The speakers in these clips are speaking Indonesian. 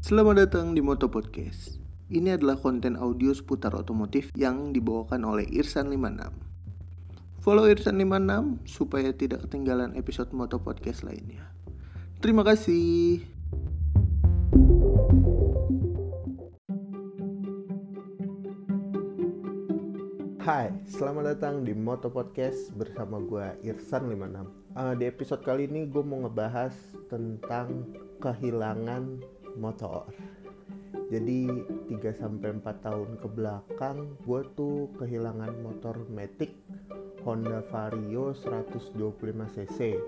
Selamat datang di Moto Podcast. Ini adalah konten audio seputar otomotif yang dibawakan oleh Irsan56. Follow Irsan56 supaya tidak ketinggalan episode Moto Podcast lainnya. Terima kasih. Hai, selamat datang di Moto Podcast bersama gue Irsan56 uh, Di episode kali ini gue mau ngebahas tentang kehilangan motor. Jadi 3-4 tahun ke belakang gue tuh kehilangan motor Matic Honda Vario 125cc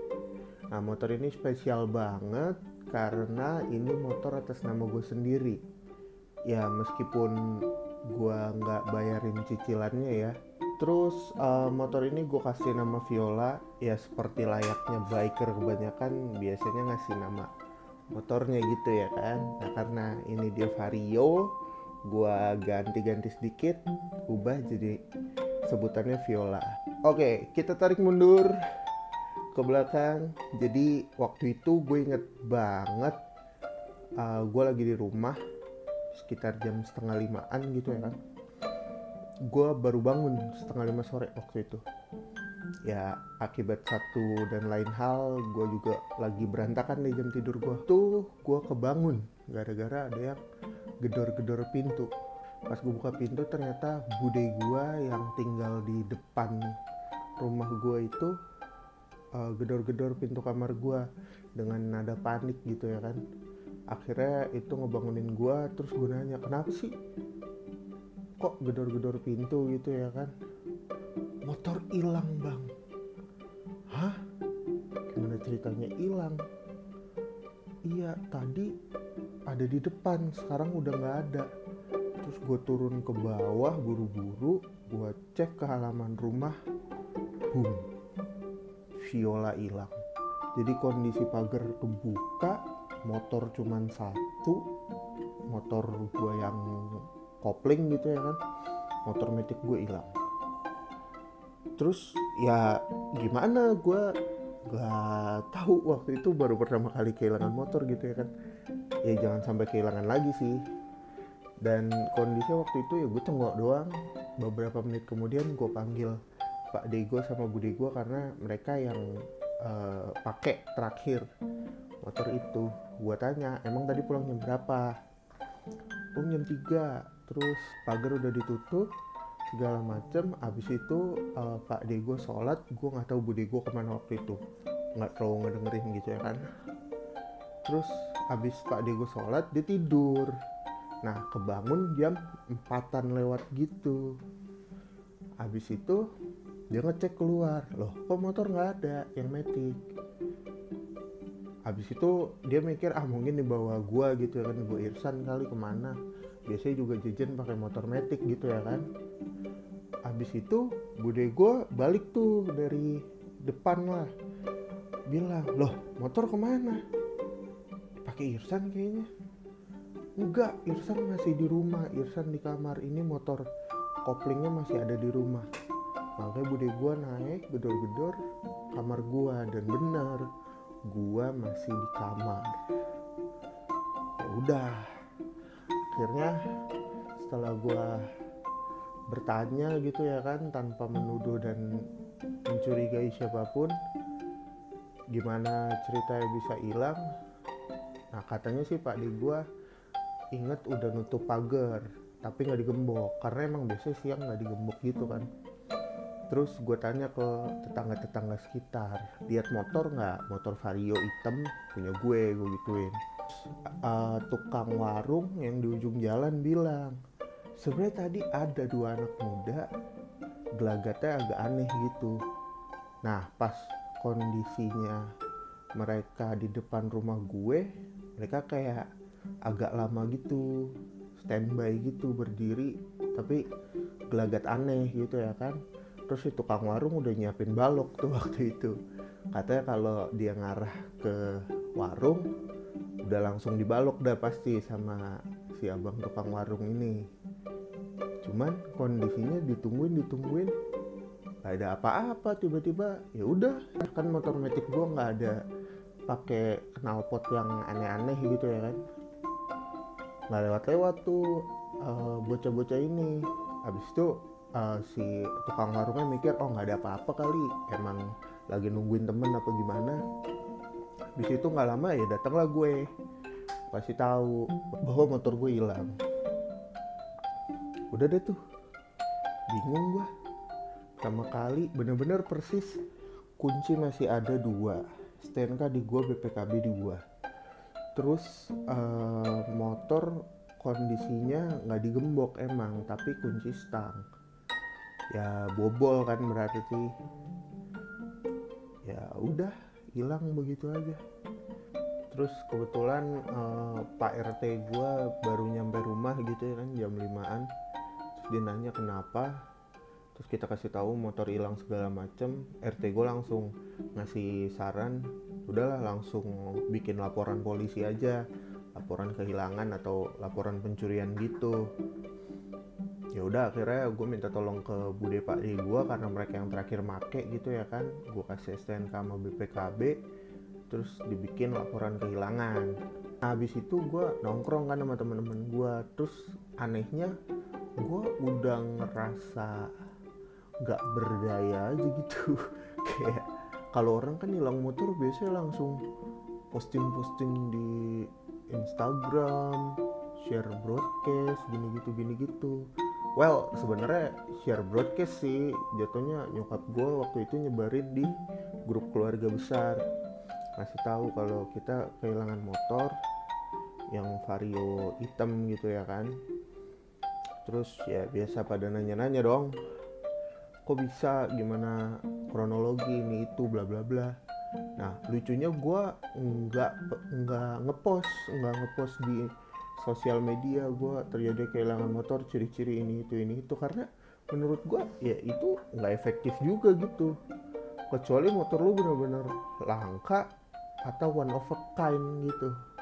Nah motor ini spesial banget karena ini motor atas nama gue sendiri. Ya meskipun gua nggak bayarin cicilannya ya. Terus uh, motor ini gue kasih nama Viola. Ya seperti layaknya biker kebanyakan biasanya ngasih nama motornya gitu ya kan. Nah karena ini dia Vario gue ganti-ganti sedikit ubah jadi sebutannya Viola. Oke kita tarik mundur ke belakang. Jadi waktu itu gue inget banget uh, gue lagi di rumah sekitar jam setengah limaan gitu ya kan. Gue baru bangun setengah lima sore waktu itu ya akibat satu dan lain hal gue juga lagi berantakan di jam tidur gue tuh gue kebangun gara-gara ada yang gedor-gedor pintu. Pas gue buka pintu ternyata bude gue yang tinggal di depan rumah gue itu uh, gedor-gedor pintu kamar gue dengan nada panik gitu ya kan. Akhirnya itu ngebangunin gue terus gue nanya kenapa sih kok gedor-gedor pintu gitu ya kan motor hilang bang. Hah? Gimana ceritanya hilang? Iya tadi ada di depan sekarang udah nggak ada. Terus gue turun ke bawah buru-buru gue cek ke halaman rumah. Boom viola hilang. Jadi kondisi pagar kebuka motor cuman satu. Motor gue yang kopling gitu ya kan. Motor metik gue hilang terus ya gimana gue gak tahu. Waktu itu baru pertama kali kehilangan motor gitu ya kan. Ya jangan sampai kehilangan lagi sih. Dan kondisinya waktu itu ya gue tengok doang. Beberapa menit kemudian gue panggil Pak Dego sama Bu Dego karena mereka yang uh, pakai terakhir motor itu. Gue tanya emang tadi pulang jam berapa? Pulang jam 3 terus pagar udah ditutup segala macem abis itu uh, Pak Dego sholat gue nggak tahu Bu Dego ke mana waktu itu. Nggak terlalu ngedengerin gitu ya kan. Terus abis Pak Dego sholat dia tidur. Nah kebangun jam empatan lewat gitu. Abis itu dia ngecek keluar. Loh kok motor nggak ada yang metik? Habis itu dia mikir ah mungkin dibawa gua gitu ya kan gua Irsan kali ke mana. Biasanya juga jajan pakai motor metik gitu ya kan habis itu bude gua balik tuh dari depan lah. Bilang loh motor ke mana? Pakai Irsan kayaknya. Enggak Irsan masih di rumah. Irsan di kamar. Ini motor koplingnya masih ada di rumah. Makanya bude gua naik gedor-gedor kamar gua dan benar gua masih di kamar. Ya udah. Akhirnya setelah gua bertanya gitu ya kan tanpa menuduh dan mencurigai siapa pun gimana ceritanya bisa hilang? Nah katanya sih pak di gua inget udah nutup pagar tapi nggak digembok karena emang biasanya siang nggak digembok gitu kan. Terus gue tanya ke tetangga-tetangga sekitar lihat motor nggak? Motor vario hitam punya gue gue gituin. Uh, tukang warung yang di ujung jalan bilang sebenarnya tadi ada dua anak muda gelagatnya agak aneh gitu. Nah pas kondisinya mereka di depan rumah gue mereka kayak agak lama gitu standby gitu berdiri tapi gelagat aneh gitu ya kan. Terus si tukang warung udah nyiapin balok tuh waktu itu. Katanya kalau dia ngarah ke warung udah langsung dibalok dah pasti sama si abang tukang warung ini cuman kondisinya ditungguin ditungguin. Gak ada apa-apa tiba-tiba ya udah. Kan motor metik gua nggak ada pakai knalpot yang aneh-aneh gitu ya kan. Nggak lewat-lewat tuh uh, bocah-bocah ini. Habis itu uh, si tukang warungnya mikir oh nggak ada apa-apa kali. Emang lagi nungguin temen apa gimana? Habis itu nggak lama ya datanglah gue. Kasih tahu bahwa motor gue hilang udah deh tuh. Bingung gue sama kali bener-bener persis. Kunci masih ada dua. STNK di gua BPKB di gua. Terus uh, motor kondisinya nggak digembok emang tapi kunci stang. Ya bobol kan berarti. Ya udah hilang begitu aja. Terus kebetulan uh, Pak RT gua baru nyampe rumah gitu ya kan jam 5an terus dia nanya kenapa? Terus kita kasih tahu motor hilang segala macem. RT gue langsung ngasih saran udahlah langsung bikin laporan polisi aja. Laporan kehilangan atau laporan pencurian gitu. Ya udah akhirnya gue minta tolong ke bude pak di gue karena mereka yang terakhir make gitu ya kan. Gue kasih STNK sama BPKB terus dibikin laporan kehilangan. Nah, habis itu gue nongkrong kan sama temen-temen gue terus anehnya gue udah ngerasa nggak berdaya aja gitu. Kayak kalau orang kan hilang motor biasanya langsung posting-posting di Instagram share broadcast gini gitu gini gitu. Well sebenarnya share broadcast sih. Jatuhnya nyokap gue waktu itu nyebarin di grup keluarga besar. Kasih tahu kalau kita kehilangan motor yang vario hitam gitu ya kan terus ya biasa pada nanya-nanya dong kok bisa? Gimana kronologi ini itu bla bla bla. Nah lucunya gue nggak nggak ngepost nggak ngepost di sosial media. Gue terjadi kehilangan motor ciri-ciri ini itu ini itu. Karena menurut gue ya itu nggak efektif juga gitu. Kecuali motor lu bener-bener langka atau one of a kind gitu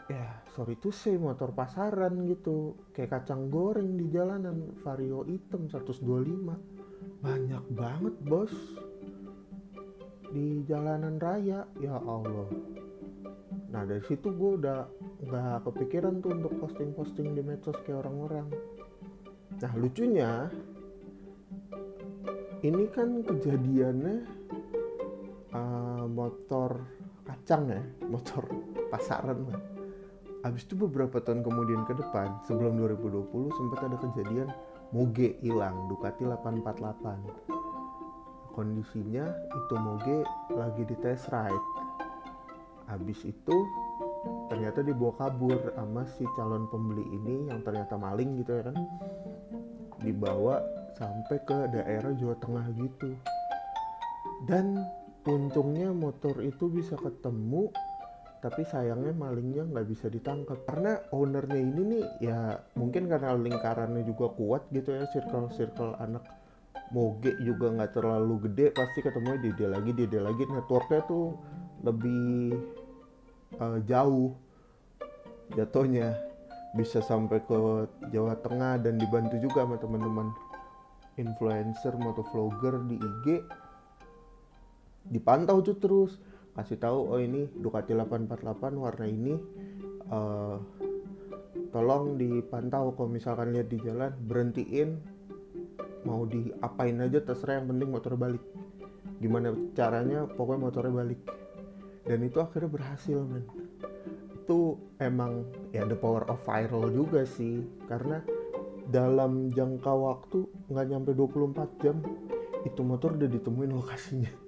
sorry tuh sih motor pasaran gitu. Kayak kacang goreng di jalanan. Vario hitam 125 banyak banget bos. Di jalanan raya. Ya Allah. Nah dari situ gue udah nggak kepikiran tuh untuk posting-posting di medsos kayak orang-orang. Nah lucunya ini kan kejadiannya uh, motor kacang ya. Motor pasaran lah Abis itu beberapa tahun kemudian ke depan sebelum 2020 sempat ada kejadian moge hilang Ducati 848 kondisinya itu moge lagi di test ride. Habis itu ternyata dibawa kabur sama si calon pembeli ini yang ternyata maling gitu ya kan. Dibawa sampai ke daerah Jawa Tengah gitu. Dan untungnya motor itu bisa ketemu tapi sayangnya malingnya nggak bisa ditangkap. Karena ownernya ini nih ya mungkin karena lingkarannya juga kuat gitu ya circle circle anak. Moge juga nggak terlalu gede pasti ketemu di dia lagi di dia lagi. Networknya tuh lebih uh, jauh jatuhnya. Bisa sampai ke Jawa Tengah dan dibantu juga sama teman-teman influencer motovlogger di IG dipantau tuh terus kasih tahu oh ini Ducati 848 warna ini uh, tolong dipantau kalau misalkan lihat di jalan berhentiin mau diapain aja terserah yang penting motor balik. Gimana caranya? Pokoknya motornya balik. Dan itu akhirnya berhasil men. Itu emang ya the power of viral juga sih karena dalam jangka waktu nggak nyampe 24 jam itu motor udah ditemuin lokasinya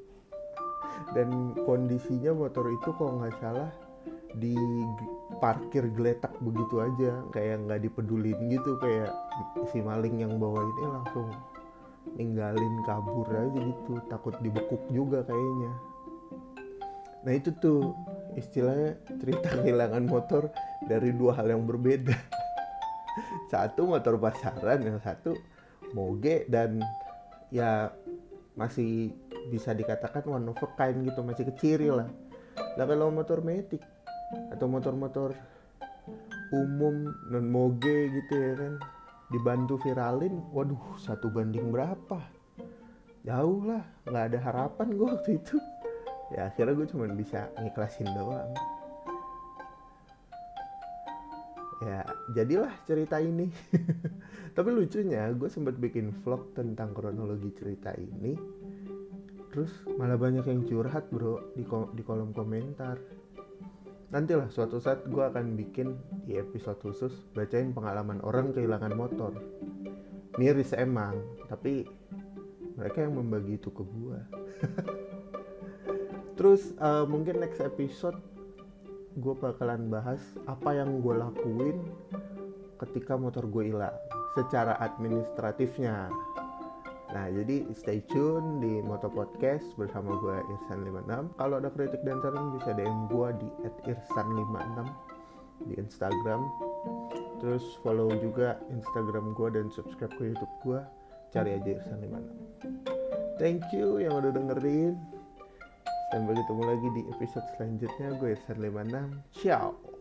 dan kondisinya motor itu kalau nggak salah di parkir geletak begitu aja. Kayak nggak dipedulin gitu kayak si maling yang bawa ini langsung ninggalin kabur aja gitu. Takut dibekuk juga kayaknya. Nah itu tuh istilahnya cerita kehilangan motor dari dua hal yang berbeda. Satu motor pasaran yang satu moge dan ya masih bisa dikatakan one of a kind gitu masih kecil lah. Lah kalau motor metik atau motor-motor umum non moge gitu ya kan dibantu viralin waduh satu banding berapa? Jauh lah nggak ada harapan gue waktu itu. Ya akhirnya gue cuma bisa ngiklasin doang. Ya jadilah cerita ini. Tapi lucunya gue sempat bikin vlog tentang kronologi cerita ini terus malah banyak yang curhat bro di, ko di kolom komentar. Nantilah suatu saat gue akan bikin di episode khusus bacain pengalaman orang kehilangan motor. Miris emang tapi mereka yang membagi itu ke gue terus uh, mungkin next episode gue bakalan bahas apa yang gue lakuin ketika motor gue hilang secara administratifnya Nah, jadi stay tune di Moto Podcast bersama gue Irsan56. Kalau ada kritik dan saran bisa DM gue di @irsan56 di Instagram. Terus follow juga Instagram gue dan subscribe ke YouTube gue. Cari aja Irsan56. Thank you yang udah dengerin. Sampai ketemu lagi di episode selanjutnya. Gue Irsan56. Ciao.